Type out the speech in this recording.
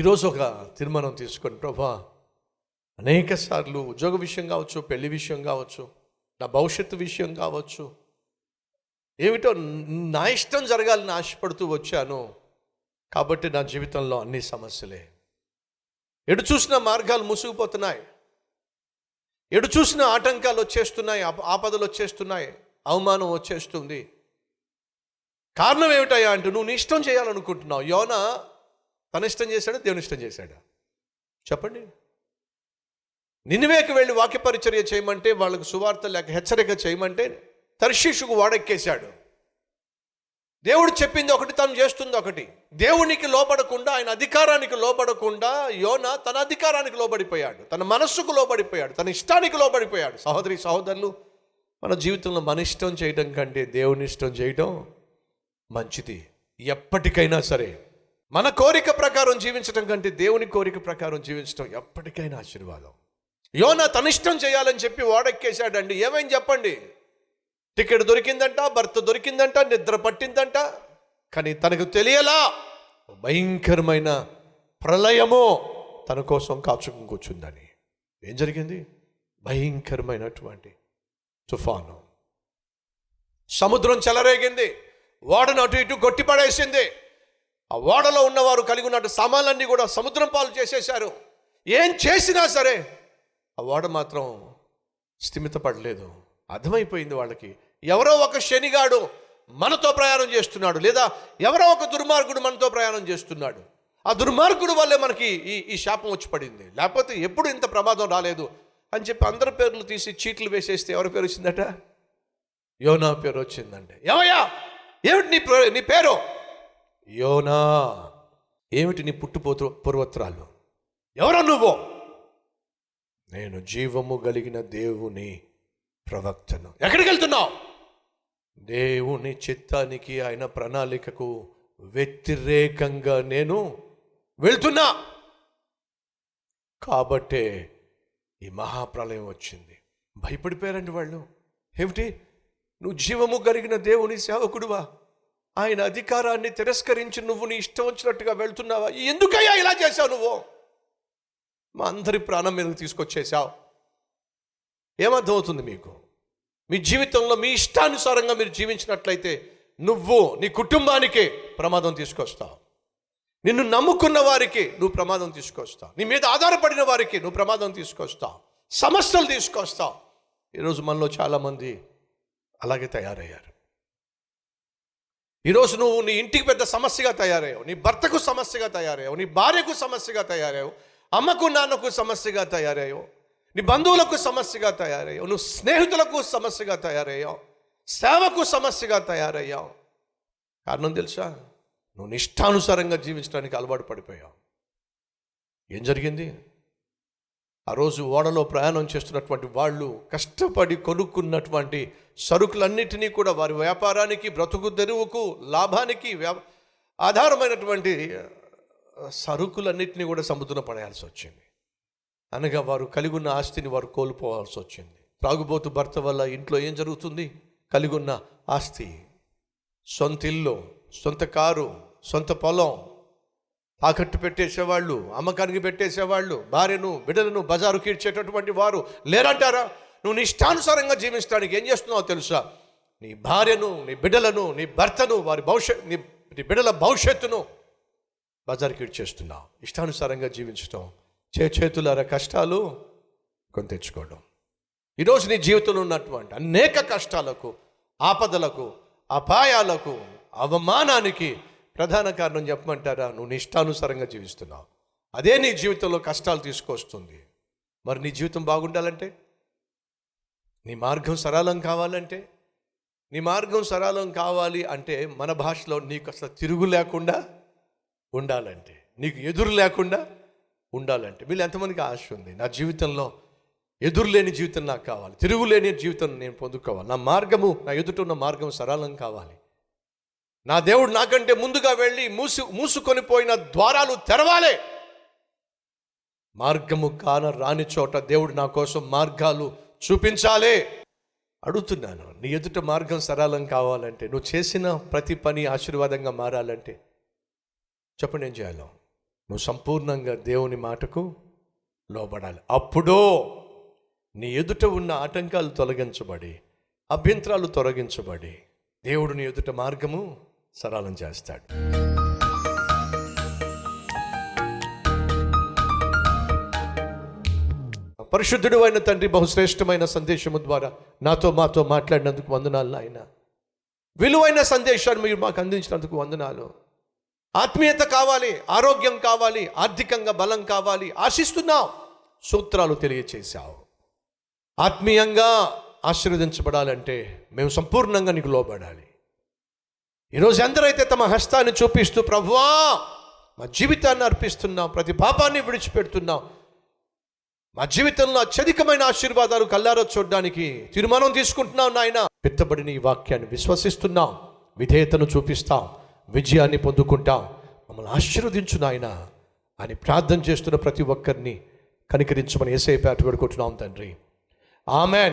ఈరోజు ఒక తీర్మానం తీసుకొని ప్రభా అనేక సార్లు ఉద్యోగ విషయం కావచ్చు పెళ్ళి విషయం కావచ్చు నా భవిష్యత్తు విషయం కావచ్చు ఏమిటో నా ఇష్టం జరగాలని ఆశపడుతూ వచ్చాను కాబట్టి నా జీవితంలో అన్ని సమస్యలే. ఎటు చూసిన మార్గాలు మూసుకుపోతున్నాయి. ఎటు చూసిన ఆటంకాలు వచ్చేస్తున్నాయి ఆపదలు వచ్చేస్తున్నాయి అవమానం వచ్చేస్తుంది. కారణం ఏమిటయ్యా అంటే నువ్వు నీ ఇష్టం చేయాలనుకుంటున్నావు. యోన తన ఇష్టం చేశాడా? దేవుని ఇష్టం చేశాడా? చెప్పండి. నిన్నవేకి వెళ్ళి వాక్యపరిచర్య చేయమంటే వాళ్ళకు సువార్త లేక హెచ్చరిక చేయమంటే తర్షీషుకు వాడెక్కేశాడు. దేవుడు చెప్పింది ఒకటి తను చేస్తుంది ఒకటి. దేవునికి లోబడకుండా ఆయన అధికారానికి లోబడకుండా యోన తన అధికారానికి లోబడిపోయాడు. తన మనస్సుకు లోబడిపోయాడు. తన ఇష్టానికి లోబడిపోయాడు. సహోదరి సహోదరులు మన జీవితంలో మన ఇష్టం చేయడం కంటే దేవుని ఇష్టం చేయడం మంచిది. ఎప్పటికైనా సరే. మన కోరిక ప్రకారం జీవించడం కంటే దేవుని కోరిక ప్రకారం జీవించడం ఎప్పటికైనా ఆశీర్వాదం. యోన తనిష్టం చేయాలని చెప్పి ఓడెక్కేశాడండి ఏమైంది చెప్పండి? టికెట్ దొరికిందంట భర్త దొరికిందంట నిద్ర పట్టిందంట. కానీ తనకు తెలియలా భయంకరమైన ప్రళయము తన కోసం కాచుకుని కూర్చుందని. ఏం జరిగింది? భయంకరమైనటువంటి తుఫాను. సముద్రం చెలరేగింది. ఓడను అటు ఇటు కొట్టిపడేసింది. ఆ ఓడలో ఉన్నవారు కలిగి ఉన్నట్టు సామాన్లన్నీ కూడా సముద్రం పాలు చేసేశారు. ఏం చేసినా సరే ఆ ఓడ మాత్రం స్థిమితపడలేదు. అర్థమైపోయింది వాళ్ళకి. ఎవరో ఒక శనిగాడు మనతో ప్రయాణం చేస్తున్నాడు లేదా ఎవరో ఒక దుర్మార్గుడు మనతో ప్రయాణం చేస్తున్నాడు. ఆ దుర్మార్గుడు వల్లే మనకి ఈ ఈ శాపం వచ్చి పడింది. లేకపోతే ఎప్పుడు ఇంత ప్రమాదం రాలేదు అని చెప్పి అందరి పేర్లు తీసి చీట్లు వేసేస్తే ఎవరి పేరు వచ్చిందట? యోనా పేరు వచ్చిందంటే. ఏమయ్యా? ఏమిటి నీ నీ పేరు? యోనా ఏమిటి నీ పుట్టుపోతు పూర్వత్రాలు ఎవరో నువ్వు? నేను జీవము కలిగిన దేవుని ప్రవక్తను. ఎక్కడికి వెళ్తున్నావు? దేవుని చిత్తానికి ఆయన ప్రణాళికకు వ్యతిరేకంగా నేను వెళ్తున్నా. కాబట్టే ఈ మహాప్రలయం వచ్చింది. భయపడిపోయారండి వాళ్ళు. ఏమిటి? నువ్వు జీవము కలిగిన దేవుని సేవకుడువా? ఆయన అధికారాన్ని తిరస్కరించి నువ్వు నీ ఇష్టం వచ్చినట్టుగా వెళ్తున్నావా? ఎందుకయ్యా ఇలా చేశావు నువ్వు? మా అందరి ప్రాణం మీదకి తీసుకొచ్చేసావు ఏమర్థమవుతుంది మీకు? మీ జీవితంలో మీ ఇష్టానుసారంగా మీరు జీవించినట్లయితే నువ్వు నీ కుటుంబానికే ప్రమాదం తీసుకొస్తావు. నిన్ను నమ్ముకున్న వారికి నువ్వు ప్రమాదం తీసుకొస్తావు. నీ మీద ఆధారపడిన వారికి నువ్వు ప్రమాదం తీసుకొస్తావు. సమస్యలు తీసుకొస్తావు. ఈరోజు మనలో చాలామంది అలాగే తయారయ్యారు. ఈరోజు నువ్వు నీ ఇంటికి పెద్ద సమస్యగా తయారయ్యావు నీ భర్తకు సమస్యగా తయారయ్యావు నీ భార్యకు సమస్యగా తయారయ్యావు అమ్మకు నాన్నకు సమస్యగా తయారయ్యావు నీ బంధువులకు సమస్యగా తయారయ్యావు నువ్వు స్నేహితులకు సమస్యగా తయారయ్యావు సేవకు సమస్యగా తయారయ్యావు. కారణం తెలుసా? నువ్వు నిష్టానుసారంగా జీవించడానికి అలవాటు పడిపోయావు. ఏం జరిగింది? ఆ రోజు ఓడలో ప్రయాణం చేస్తున్నటువంటి వాళ్ళు కష్టపడి కొనుక్కున్నటువంటి సరుకులన్నిటినీ కూడా వారి వ్యాపారానికి బ్రతుకు తెరువుకు లాభానికి వ్యా- ఆధారమైనటువంటి సరుకులన్నింటినీ కూడా సముద్రం పడేయాల్సి వచ్చింది. అనగా వారు కలిగి ఉన్న ఆస్తిని వారు కోల్పోవాల్సి వచ్చింది. త్రాగుబోతు భర్త వల్ల ఇంట్లో ఏం జరుగుతుంది? కలిగి ఉన్న ఆస్తి సొంత ఇల్లు సొంత కారు సొంత పొలం తాకట్టు పెట్టేసేవాళ్ళు అమ్మకానికి పెట్టేసేవాళ్ళు భార్యను బిడ్డలను బజారు ఇచ్చేటటువంటి వారు లేరంటారా? నువ్వు నీ ఇష్టానుసారంగా జీవించడానికి ఏం చేస్తున్నావో తెలుసా? నీ భార్యను నీ బిడ్డలను నీ భర్తను వారి భవిష్యత్ నీ నీ బిడ్డల భవిష్యత్తును బజారు కీడ్చేస్తున్నావు ఇష్టానుసారంగా జీవించడం చే చేతులారా కష్టాలు? కొని తెచ్చుకోవడం. ఈరోజు నీ జీవితంలో ఉన్నటువంటి అనేక కష్టాలకు ఆపదలకు అపాయాలకు అవమానానికి ప్రధాన కారణం చెప్పమంటారా? నువ్వు నిష్టానుసారంగా జీవిస్తున్నావు. అదే నీ జీవితంలో కష్టాలు తీసుకొస్తుంది. మరి నీ జీవితం బాగుండాలంటే? నీ మార్గం సరళం కావాలంటే? నీ మార్గం సరళం కావాలి అంటే మన భాషలో నీకు అసలు తిరుగు లేకుండా ఉండాలంటే నీకు ఎదురు లేకుండా ఉండాలంటే. వీళ్ళు ఎంతమందికి ఆశ ఉంది? నా జీవితంలో ఎదురులేని జీవితం నాకు కావాలి. తిరుగులేని జీవితం నేను పొందుకోవాలి. నా మార్గము నా ఎదుట ఉన్న మార్గం సరళం కావాలి. నా దేవుడు నాకంటే ముందుగా వెళ్ళి మూసు మూసుకొని పోయిన ద్వారాలు తెరవాలే. మార్గము కాన రాని చోట దేవుడు నా కోసం మార్గాలు చూపించాలే. అడుగుతున్నాను నీ ఎదుట మార్గం సరళం కావాలంటే నువ్వు చేసిన ప్రతి పని ఆశీర్వాదంగా మారాలంటే చెప్పండి ఏం చేయాలో? నువ్వు సంపూర్ణంగా దేవుని మాటకు లోబడాలి. అప్పుడో నీ ఎదుట ఉన్న ఆటంకాలు తొలగించబడి అభ్యంతరాలు తొలగించబడి దేవుడు నీ ఎదుట మార్గము సరళం చేస్తాడు. పరిశుద్ధుడు అయిన తండ్రి బహుశ్రేష్టమైన సందేశము ద్వారా నాతో మాతో మాట్లాడినందుకు వందనాలు ఆయన విలువైన సందేశాన్ని మీరు మాకు అందించినందుకు వందనాలు. ఆత్మీయత కావాలి ఆరోగ్యం కావాలి ఆర్థికంగా బలం కావాలి ఆశిస్తున్నావు సూత్రాలు తెలియచేశావు. ఆత్మీయంగా ఆశీర్వదించబడాలంటే మేము సంపూర్ణంగా నీకు లోబడాలి. ఈరోజు ఎందరైతే తమ హస్తాన్ని చూపిస్తూ ప్రభువా మా జీవితాన్ని అర్పిస్తున్నాం ప్రతి పాపాన్ని విడిచిపెడుతున్నాం. మా జీవితంలో అత్యధికమైన ఆశీర్వాదాలు కల్లారో చూడడానికి తీర్మానం తీసుకుంటున్నాం నాయన. పెత్తబడిన ఈ వాక్యాన్ని విశ్వసిస్తున్నాం విధేయతను చూపిస్తాం విజయాన్ని పొందుకుంటాం. మమ్మల్ని ఆశీర్వదించు నాయన అని ప్రార్థన చేస్తున్న ప్రతి ఒక్కరిని కనికరించమని ఏసే అటు పెడుకుంటున్నాం తండ్రి. ఆమె